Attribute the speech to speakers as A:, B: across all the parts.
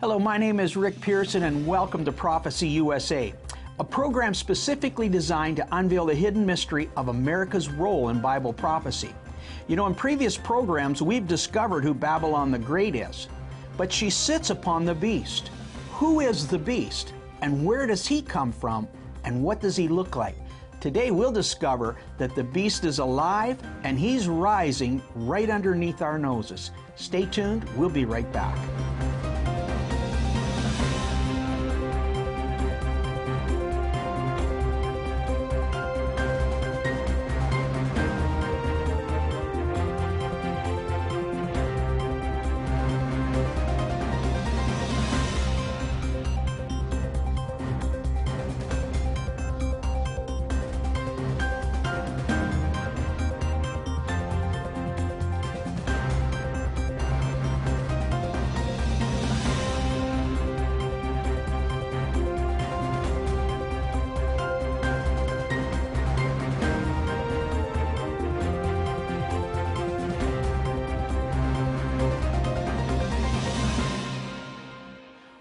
A: Hello, my name is Rick Pearson, and welcome to Prophecy USA, a program specifically designed to unveil the hidden mystery of America's role in Bible prophecy. You know, in previous programs, we've discovered who Babylon the Great is, but she sits upon the beast. Who is the beast, and where does he come from, and what does he look like? Today we'll discover that the beast is alive and he's rising right underneath our noses. Stay tuned, we'll be right back.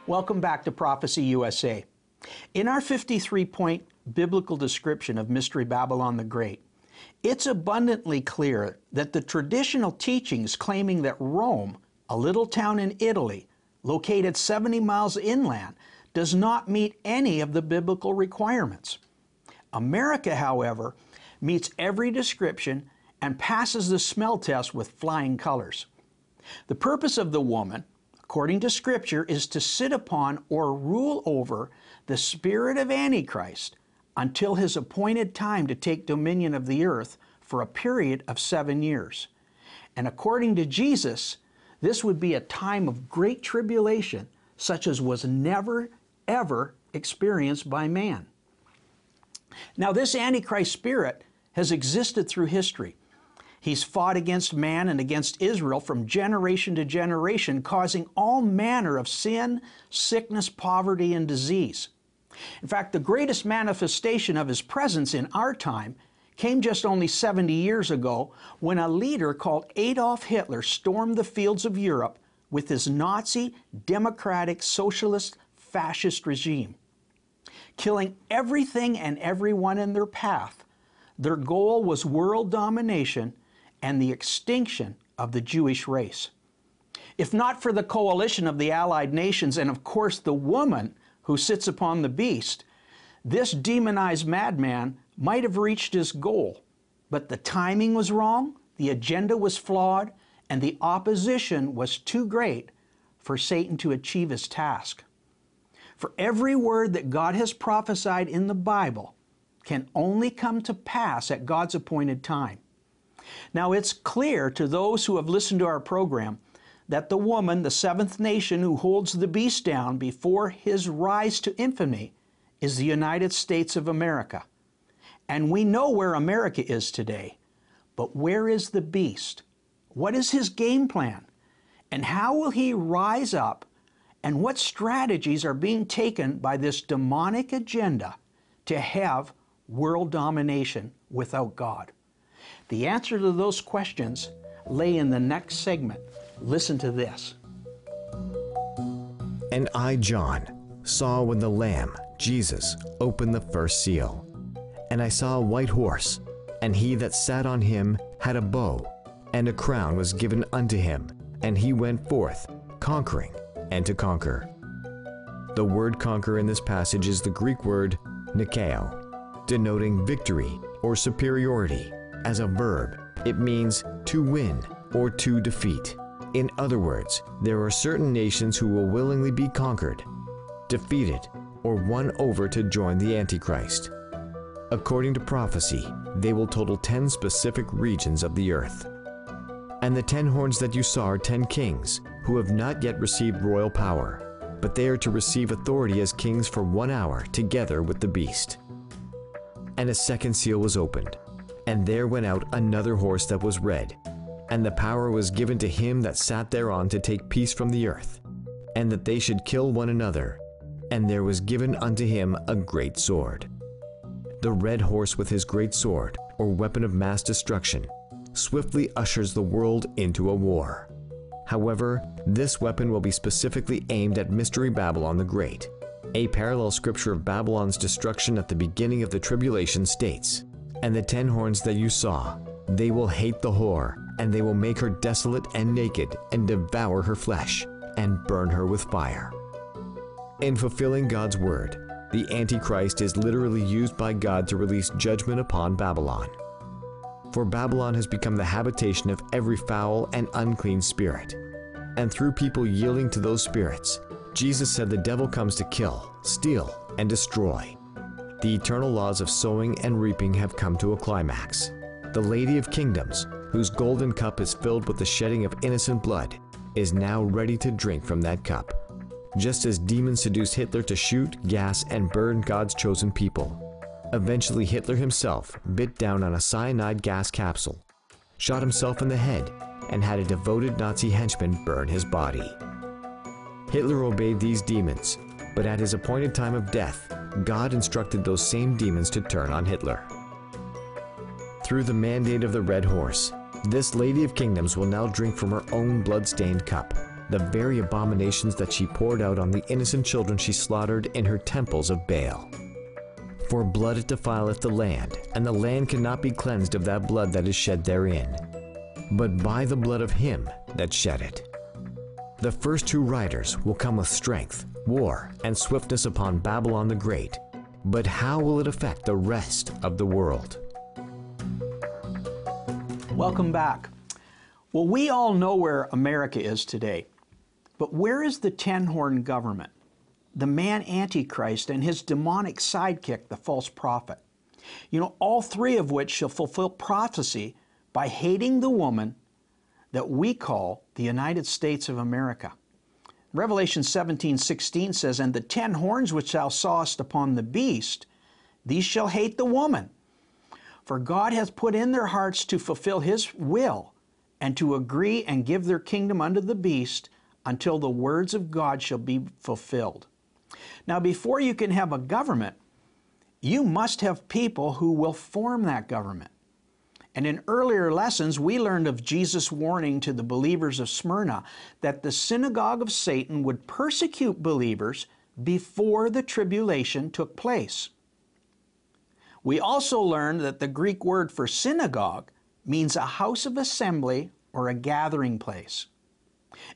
A: Welcome back to Prophecy USA. In our 53 point biblical description of Mystery Babylon the Great, it's abundantly clear that the traditional teachings claiming that Rome, a little town in Italy, located 70 miles inland, does not meet any of the biblical requirements. America, however, meets every description and passes the smell test with flying colors. The purpose of the woman, according to Scripture, is to sit upon or rule over the spirit of Antichrist until his appointed time to take dominion of the earth for a period of seven years. And according to Jesus, this would be a time of great tribulation, such as was never, ever experienced by man. Now, this Antichrist spirit has existed through history. He's fought against man and against Israel from generation to generation, causing all manner of sin, sickness, poverty, and disease. In fact, the greatest manifestation of his presence in our time came just only 70 years ago when a leader called Adolf Hitler stormed the fields of Europe with his Nazi, democratic, socialist, fascist regime. Killing everything and everyone in their path, their goal was world domination and the extinction of the Jewish race. If not for the coalition of the Allied nations and, of course, the woman who sits upon the beast, this demonized madman might have reached his goal. But the timing was wrong, the agenda was flawed, and the opposition was too great for Satan to achieve his task. For every word that God has prophesied in the Bible can only come to pass at God's appointed time. Now, it's clear to those who have listened to our program that the woman, the seventh nation who holds the beast down before his rise to infamy, is the United States of America. And we know where America is today. But where is the beast? What is his game plan? And how will he rise up? And what strategies are being taken by this demonic agenda to have world domination without God? The answer to those questions lay in the next segment. Listen to this.
B: And I, John, saw when the Lamb, Jesus, opened the first seal. And I saw a white horse, and he that sat on him had a bow, and a crown was given unto him, and he went forth, conquering and to conquer. The word conquer in this passage is the Greek word nikao, denoting victory or superiority as a verb, it means to win or to defeat. In other words, there are certain nations who will willingly be conquered, defeated, or won over to join the Antichrist. According to prophecy, they will total 10 specific regions of the earth. And the ten horns that you saw are ten kings, who have not yet received royal power, but they are to receive authority as kings for one hour together with the beast. And a second seal was opened, and there went out another horse that was red, and the power was given to him that sat thereon to take peace from the earth, and that they should kill one another. And there was given unto him a great sword. The red horse with his great sword, or weapon of mass destruction, swiftly ushers the world into a war. However, this weapon will be specifically aimed at Mystery Babylon the Great. A parallel scripture of Babylon's destruction at the beginning of the tribulation states, And the ten horns that you saw, they will hate the whore, and they will make her desolate and naked, and devour her flesh, and burn her with fire. In fulfilling God's word, the Antichrist is literally used by God to release judgment upon Babylon. For Babylon has become the habitation of every foul and unclean spirit. And through people yielding to those spirits, Jesus said the devil comes to kill, steal, and destroy. The eternal laws of sowing and reaping have come to a climax. The Lady of Kingdoms, whose golden cup is filled with the shedding of innocent blood, is now ready to drink from that cup. Just as demons seduced Hitler to shoot, gas, and burn God's chosen people, Eventually, Hitler himself bit down on a cyanide gas capsule, shot himself in the head, and had a devoted Nazi henchman burn his body. Hitler obeyed these demons, but at his appointed time of death, God instructed those same demons to turn on Hitler. Through the mandate of the Red Horse, this Lady of Kingdoms will now drink from her own blood-stained cup, the very abominations that she poured out on the innocent children she slaughtered in her temples of Baal. For blood it defileth the land, and the land cannot be cleansed of that blood that is shed therein, but by the blood of him that shed it. The first two riders will come with strength, war, and swiftness upon Babylon the Great, but how will it affect the rest of the world?
A: Welcome back. Well, we all know where America is today, but where is the ten horn government? the man Antichrist and his demonic sidekick, the false prophet. You know, all three of which shall fulfill prophecy by hating the woman that we call the United States of America. Revelation 17 16 says, And the ten horns which thou sawest upon the beast, these shall hate the woman. For God hath put in their hearts to fulfill his will, and to agree and give their kingdom unto the beast, until the words of God shall be fulfilled. Now, before you can have a government, you must have people who will form that government. And in earlier lessons, we learned of Jesus' warning to the believers of Smyrna that the synagogue of Satan would persecute believers before the tribulation took place. We also learned that the Greek word for synagogue means a house of assembly or a gathering place.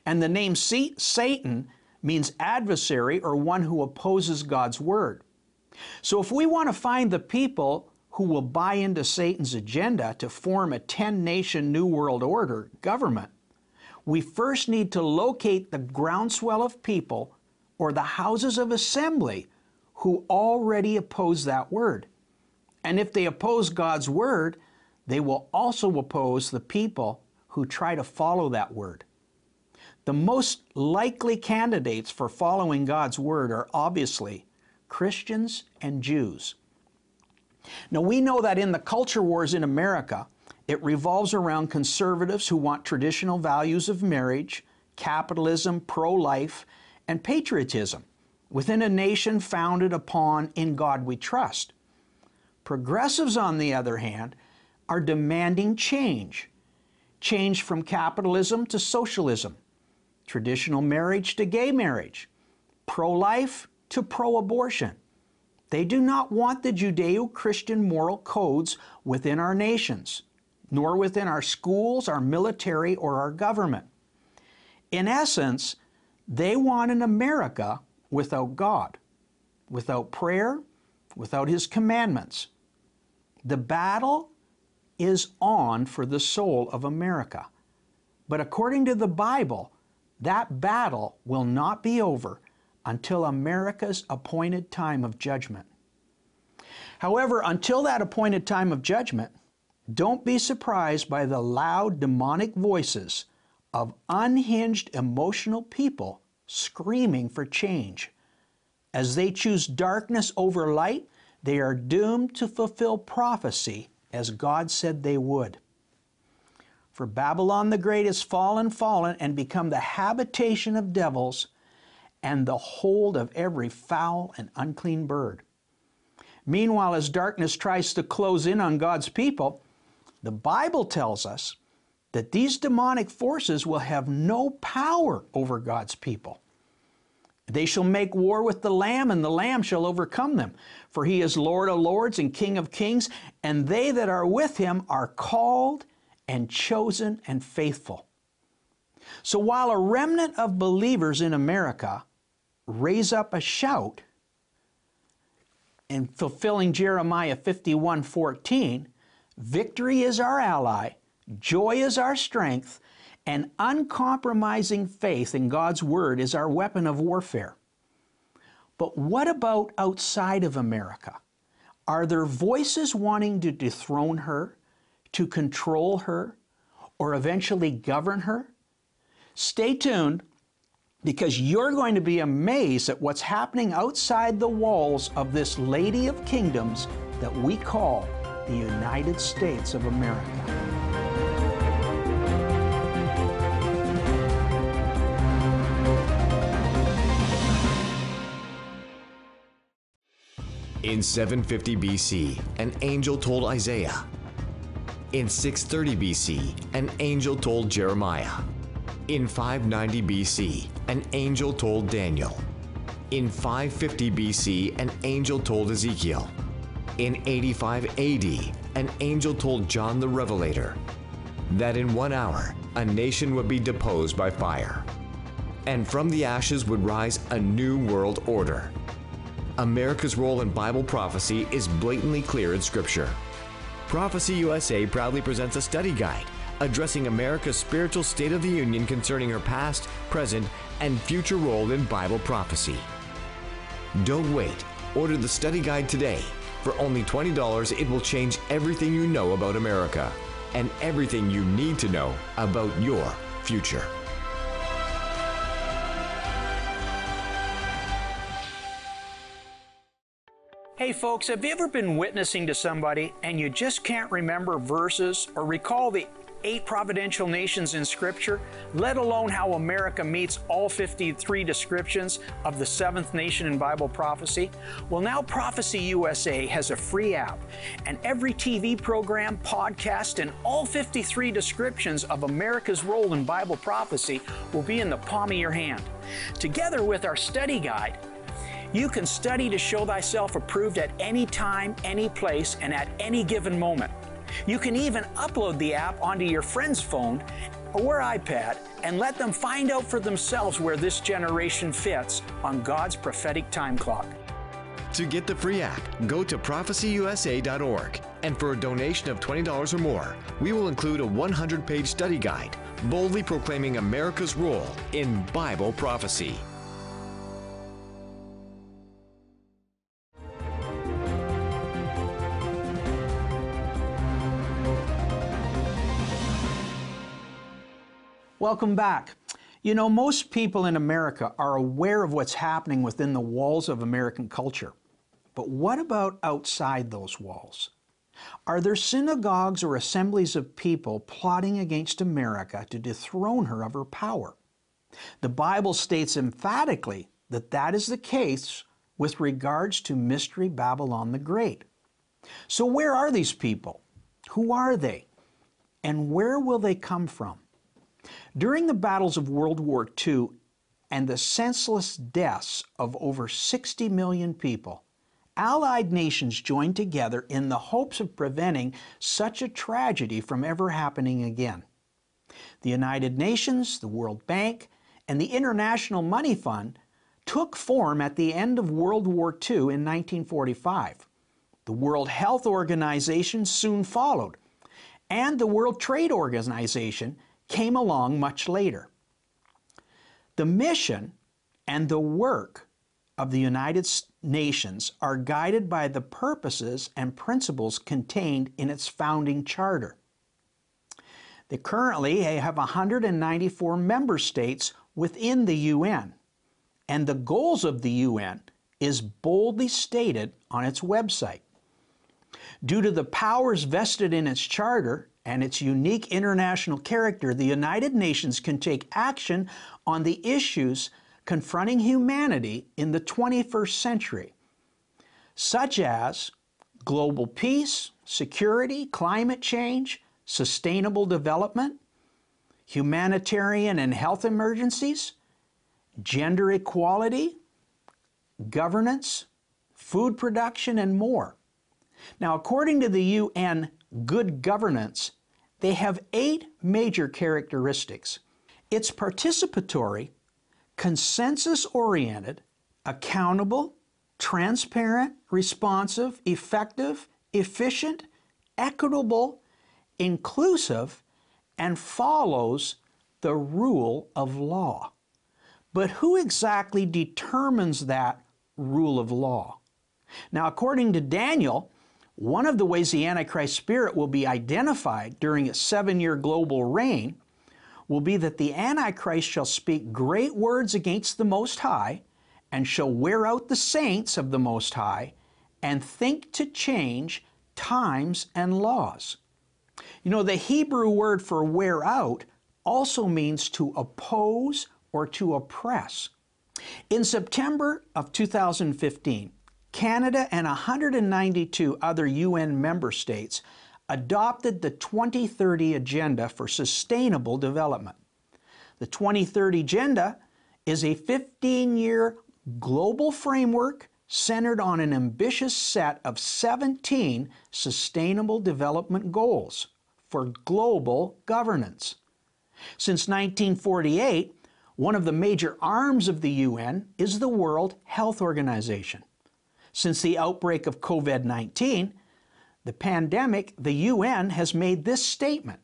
A: And the name Satan means adversary or one who opposes God's word. So if we want to find the people who will buy into Satan's agenda to form a 10 nation New World Order government, we first need to locate the groundswell of people or the houses of assembly who already oppose that word. And if they oppose God's word, they will also oppose the people who try to follow that word. The most likely candidates for following God's Word are obviously Christians and Jews. Now, we know that in the culture wars in America, it revolves around conservatives who want traditional values of marriage, capitalism, pro life, and patriotism within a nation founded upon In God We Trust. Progressives, on the other hand, are demanding change change from capitalism to socialism, traditional marriage to gay marriage, pro life to pro abortion. They do not want the Judeo Christian moral codes within our nations, nor within our schools, our military, or our government. In essence, they want an America without God, without prayer, without His commandments. The battle is on for the soul of America. But according to the Bible, that battle will not be over until America's appointed time of judgment. However, until that appointed time of judgment, don't be surprised by the loud demonic voices of unhinged emotional people screaming for change. As they choose darkness over light, they are doomed to fulfill prophecy as God said they would. For Babylon the Great is fallen, fallen, and become the habitation of devils and the hold of every foul and unclean bird. Meanwhile, as darkness tries to close in on God's people, the Bible tells us that these demonic forces will have no power over God's people. They shall make war with the Lamb, and the Lamb shall overcome them. For he is Lord of lords and King of kings, and they that are with him are called and chosen and faithful. So while a remnant of believers in America raise up a shout and fulfilling Jeremiah 51 14, victory is our ally, joy is our strength, and uncompromising faith in God's Word is our weapon of warfare. But what about outside of America? Are there voices wanting to dethrone her, to control her, or eventually govern her? Stay tuned because you're going to be amazed at what's happening outside the walls of this Lady of Kingdoms that we call the United States of America.
B: In 750 BC, an angel told Isaiah. In 630 BC, an angel told Jeremiah. In 590 BC, an angel told Daniel. In 550 BC, an angel told Ezekiel. In 85 AD, an angel told John the Revelator that in one hour a nation would be deposed by fire, and from the ashes would rise a new world order. America's role in Bible prophecy is blatantly clear in Scripture. Prophecy USA proudly presents a study guide addressing America's spiritual state of the union concerning her past, present, and future role in Bible prophecy. Don't wait. Order the study guide today. For only $20, it will change everything you know about America and everything you need to know about your future.
A: Hey folks, have you ever been witnessing to somebody and you just can't remember verses or recall the eight providential nations in Scripture, let alone how America meets all 53 descriptions of the seventh nation in Bible prophecy? Well, now Prophecy USA has a free app, and every TV program, podcast, and all 53 descriptions of America's role in Bible prophecy will be in the palm of your hand. Together with our study guide, you can study to show thyself approved at any time, any place, and at any given moment. You can even upload the app onto your friend's phone or iPad and let them find out for themselves where this generation fits on God's prophetic time clock.
B: To get the free app, go to prophecyusa.org. And for a donation of $20 or more, we will include a 100 page study guide boldly proclaiming America's role in Bible prophecy.
A: Welcome back. You know, most people in America are aware of what's happening within the walls of American culture. But what about outside those walls? Are there synagogues or assemblies of people plotting against America to dethrone her of her power? The Bible states emphatically that that is the case with regards to Mystery Babylon the Great. So where are these people? Who are they? And where will they come from? During the battles of World War II and the senseless deaths of over 60 million people, Allied nations joined together in the hopes of preventing such a tragedy from ever happening again. The United Nations, the World Bank, and the International Money Fund took form at the end of World War II in 1945. The World Health Organization soon followed, and the World Trade Organization came along much later. The mission and the work of the United Nations are guided by the purposes and principles contained in its founding charter. They currently have 194 member states within the UN, and the goals of the UN is boldly stated on its website. Due to the powers vested in its charter and its unique international character, the United Nations can take action on the issues confronting humanity in the 21st century, such as global peace, security, climate change, sustainable development, humanitarian and health emergencies, gender equality, governance, food production, and more. Now, according to the UN Good Governance, they have eight major characteristics. It's participatory, consensus oriented, accountable, transparent, responsive, effective, efficient, equitable, inclusive, and follows the rule of law. But who exactly determines that rule of law? Now, according to Daniel, one of the ways the Antichrist spirit will be identified during its seven year global reign will be that the Antichrist shall speak great words against the Most High and shall wear out the saints of the Most High and think to change times and laws. You know, the Hebrew word for wear out also means to oppose or to oppress. In September of 2015, Canada and 192 other UN member states adopted the 2030 Agenda for Sustainable Development. The 2030 Agenda is a 15 year global framework centered on an ambitious set of 17 Sustainable Development Goals for global governance. Since 1948, one of the major arms of the UN is the World Health Organization. Since the outbreak of COVID 19, the pandemic, the UN has made this statement.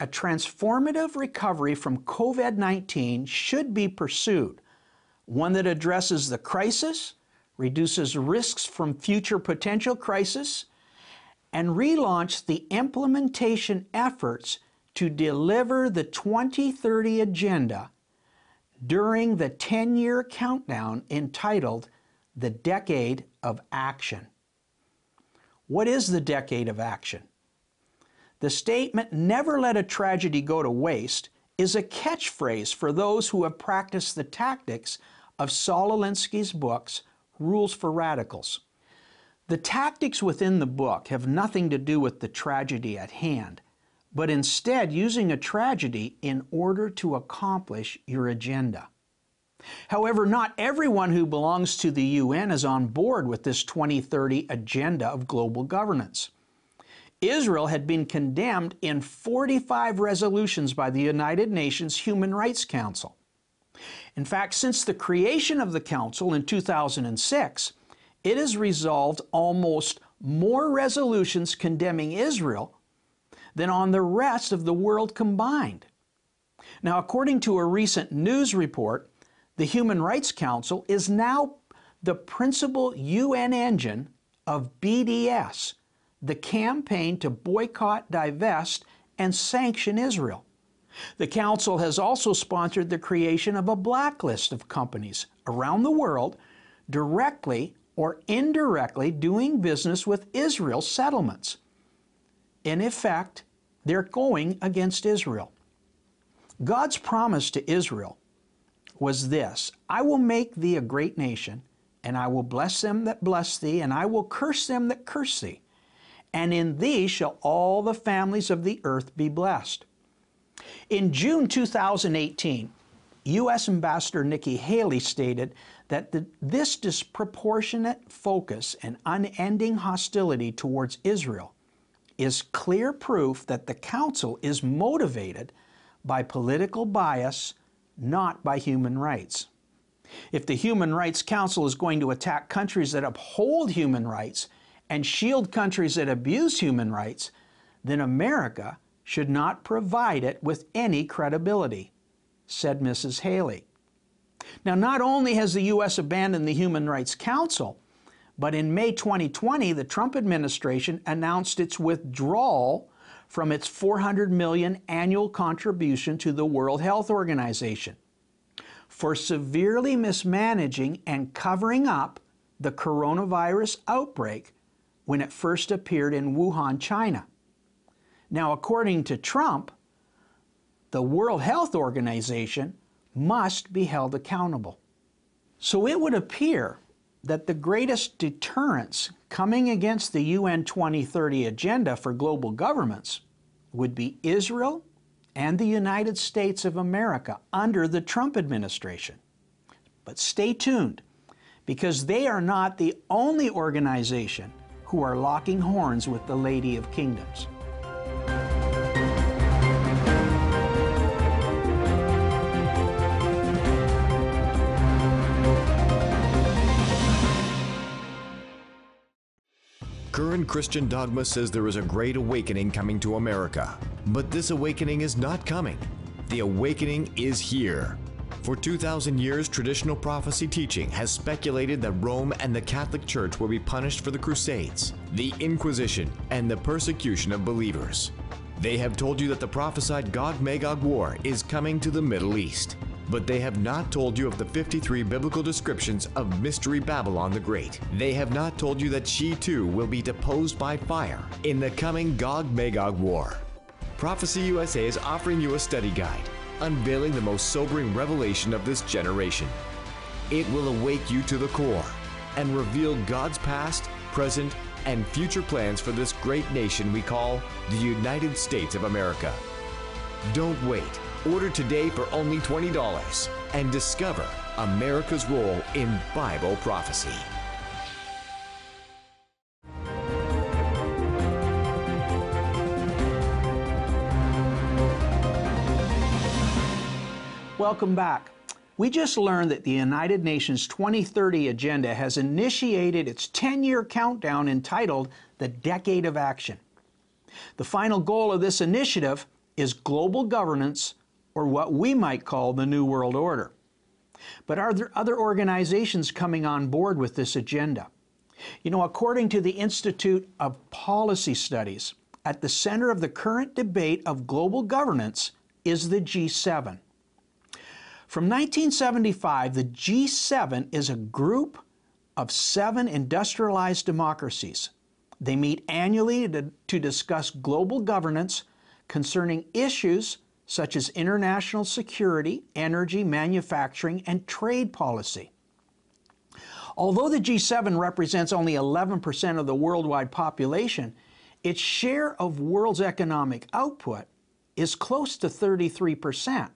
A: A transformative recovery from COVID 19 should be pursued, one that addresses the crisis, reduces risks from future potential crisis, and relaunch the implementation efforts to deliver the 2030 Agenda during the 10 year countdown entitled the decade of action. What is the decade of action? The statement, never let a tragedy go to waste, is a catchphrase for those who have practiced the tactics of Saul Alinsky's books, Rules for Radicals. The tactics within the book have nothing to do with the tragedy at hand, but instead using a tragedy in order to accomplish your agenda. However, not everyone who belongs to the UN is on board with this 2030 agenda of global governance. Israel had been condemned in 45 resolutions by the United Nations Human Rights Council. In fact, since the creation of the Council in 2006, it has resolved almost more resolutions condemning Israel than on the rest of the world combined. Now, according to a recent news report, the Human Rights Council is now the principal UN engine of BDS, the campaign to boycott, divest, and sanction Israel. The Council has also sponsored the creation of a blacklist of companies around the world directly or indirectly doing business with Israel settlements. In effect, they're going against Israel. God's promise to Israel was this I will make thee a great nation, and I will bless them that bless thee, and I will curse them that curse thee. And in thee shall all the families of the earth be blessed. In June 2018, U.S. Ambassador Nikki Haley stated that the, this disproportionate focus and unending hostility towards Israel is clear proof that the Council is motivated by political bias not by human rights. If the Human Rights Council is going to attack countries that uphold human rights and shield countries that abuse human rights, then America should not provide it with any credibility, said Mrs. Haley. Now, not only has the U.S. abandoned the Human Rights Council, but in May 2020, the Trump administration announced its withdrawal from its 400 million annual contribution to the World Health Organization for severely mismanaging and covering up the coronavirus outbreak when it first appeared in Wuhan, China. Now, according to Trump, the World Health Organization must be held accountable. So it would appear that the greatest deterrence coming against the UN 2030 agenda for global governments would be Israel and the United States of America under the Trump administration. But stay tuned, because they are not the only organization who are locking horns with the Lady of Kingdoms.
B: Current Christian dogma says there is a great awakening coming to America. But this awakening is not coming. The awakening is here. For 2,000 years, traditional prophecy teaching has speculated that Rome and the Catholic Church will be punished for the Crusades, the Inquisition, and the persecution of believers. They have told you that the prophesied Gog Magog War is coming to the Middle East. But they have not told you of the 53 biblical descriptions of Mystery Babylon the Great. They have not told you that she too will be deposed by fire in the coming Gog Magog War. Prophecy USA is offering you a study guide, unveiling the most sobering revelation of this generation. It will awake you to the core and reveal God's past, present, and future plans for this great nation we call the United States of America. Don't wait. Order today for only $20 and discover America's role in Bible prophecy.
A: Welcome back. We just learned that the United Nations 2030 Agenda has initiated its 10 year countdown entitled the Decade of Action. The final goal of this initiative is global governance, or what we might call the New World Order. But are there other organizations coming on board with this agenda? You know, according to the Institute of Policy Studies, at the center of the current debate of global governance is the G7. From 1975, the G7 is a group of seven industrialized democracies. They meet annually to, to, discuss global governance concerning issues such as international security, energy, manufacturing, and trade policy. Although the G7 represents only 11% of the worldwide population, its share of world's economic output is close to 33%,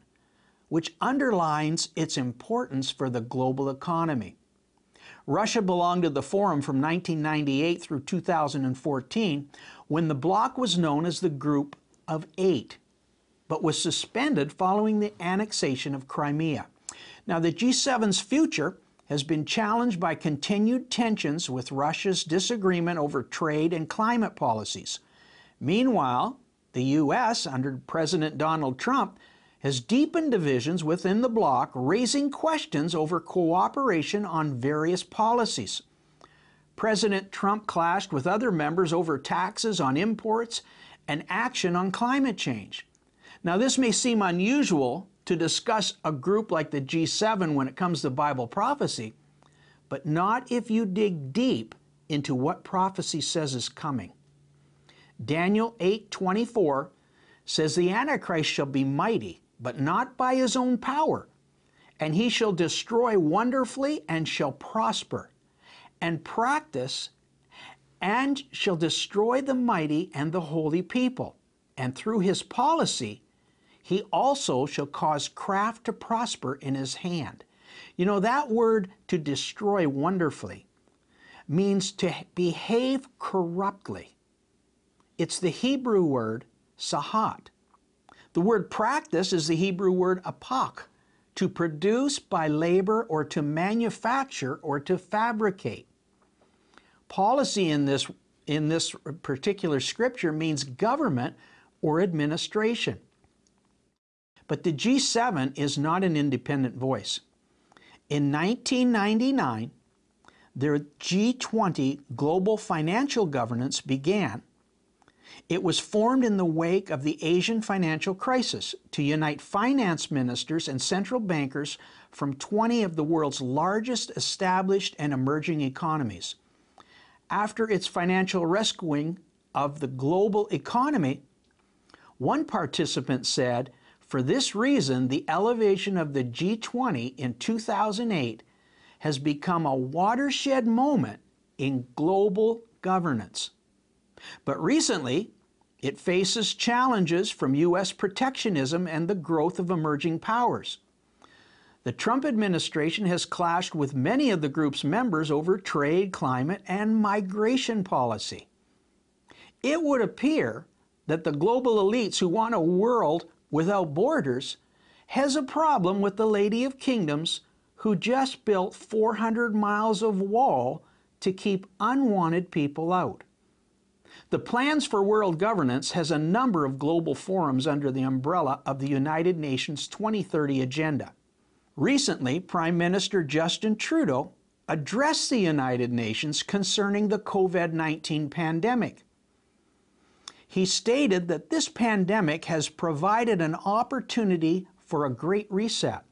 A: which underlines its importance for the global economy. Russia belonged to the Forum from 1998 through 2014 when the bloc was known as the Group of Eight but was suspended following the annexation of Crimea. Now, the G7's future has been challenged by continued tensions with Russia's disagreement over trade and climate policies. Meanwhile, the U.S., under President Donald Trump, has deepened divisions within the bloc, raising questions over cooperation on various policies. President Trump clashed with other members over taxes on imports and action on climate change. Now, this may seem unusual to discuss a group like the G7 when it comes to Bible prophecy, but not if you dig deep into what prophecy says is coming. Daniel 8:24 says the antichrist shall be mighty, but not by his own power, and he shall destroy wonderfully and shall prosper, and practice and shall destroy the mighty and the holy people, and through his policy he also shall cause craft to prosper in his hand. You know, that word to destroy wonderfully means to behave corruptly. It's the Hebrew word sahat. The word practice is the Hebrew word apok, to produce by labor or to manufacture or to fabricate. Policy in this, in this particular scripture means government or administration. But the G7 is not an independent voice. In 1999, their G20 global financial governance began. It was formed in the wake of the Asian financial crisis to unite finance ministers and central bankers from 20 of the world's largest established and emerging economies. After its financial rescuing of the global economy, one participant said, for this reason, the elevation of the G20 in 2008 has become a watershed moment in global governance. But recently, It faces challenges from U.S. protectionism and the growth of emerging powers. The Trump administration has clashed with many of the group's members over trade, climate, and migration policy. It would appear that the global elites who want a world without borders has a problem with the Lady of Kingdoms who just built 400 miles of wall to keep unwanted people out. The Plans for World Governance has a number of global forums under the umbrella of the United Nations 2030 Agenda. Recently, Prime Minister Justin Trudeau addressed the United Nations concerning the COVID 19 pandemic. He stated that this pandemic has provided an opportunity for a great reset.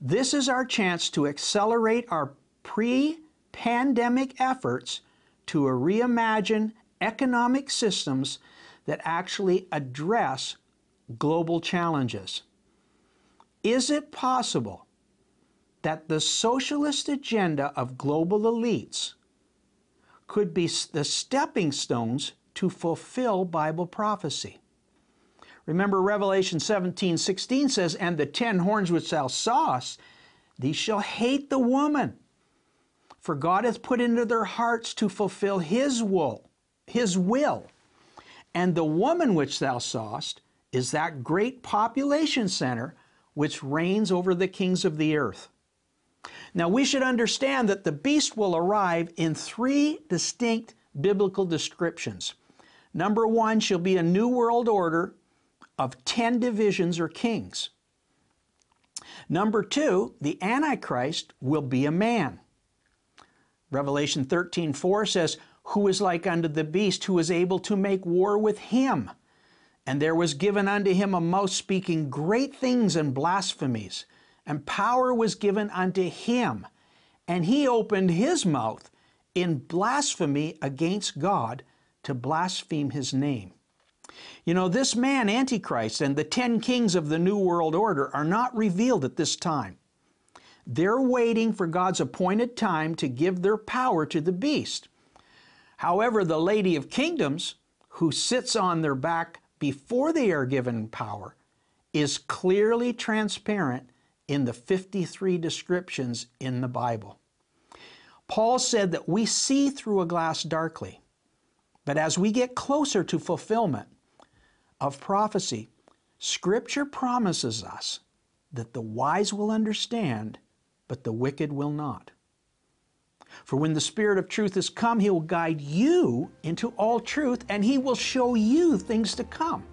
A: This is our chance to accelerate our pre pandemic efforts to reimagine economic systems that actually address global challenges. Is it possible that the socialist agenda of global elites could be the stepping stones to fulfill Bible prophecy? Remember, Revelation 17 16 says, And the ten horns which thou sawest, these shall hate the woman. For God hath put into their hearts to fulfill his will, his will. And the woman which thou sawest is that great population center which reigns over the kings of the earth. Now we should understand that the beast will arrive in three distinct biblical descriptions. Number one shall be a new world order of 10 divisions or kings. Number two, the Antichrist will be a man. Revelation 13 4 says, Who is like unto the beast, who is able to make war with him? And there was given unto him a mouth speaking great things and blasphemies, and power was given unto him. And he opened his mouth in blasphemy against God to blaspheme his name. You know, this man, Antichrist, and the ten kings of the New World Order are not revealed at this time. They're waiting for God's appointed time to give their power to the beast. However, the Lady of Kingdoms, who sits on their back before they are given power, is clearly transparent in the 53 descriptions in the Bible. Paul said that we see through a glass darkly, but as we get closer to fulfillment, of prophecy, Scripture promises us that the wise will understand, but the wicked will not. For when the Spirit of truth is come, He will guide you into all truth, and He will show you things to come.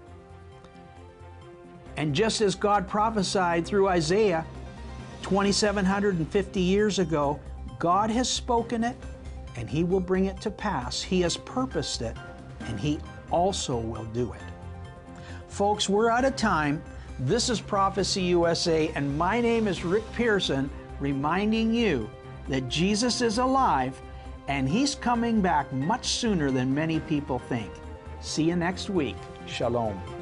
A: And just as God prophesied through Isaiah 2,750 years ago, God has spoken it, and He will bring it to pass. He has purposed it, and He also will do it. Folks, we're out of time. This is Prophecy USA, and my name is Rick Pearson, reminding you that Jesus is alive and He's coming back much sooner than many people think. See you next week. Shalom.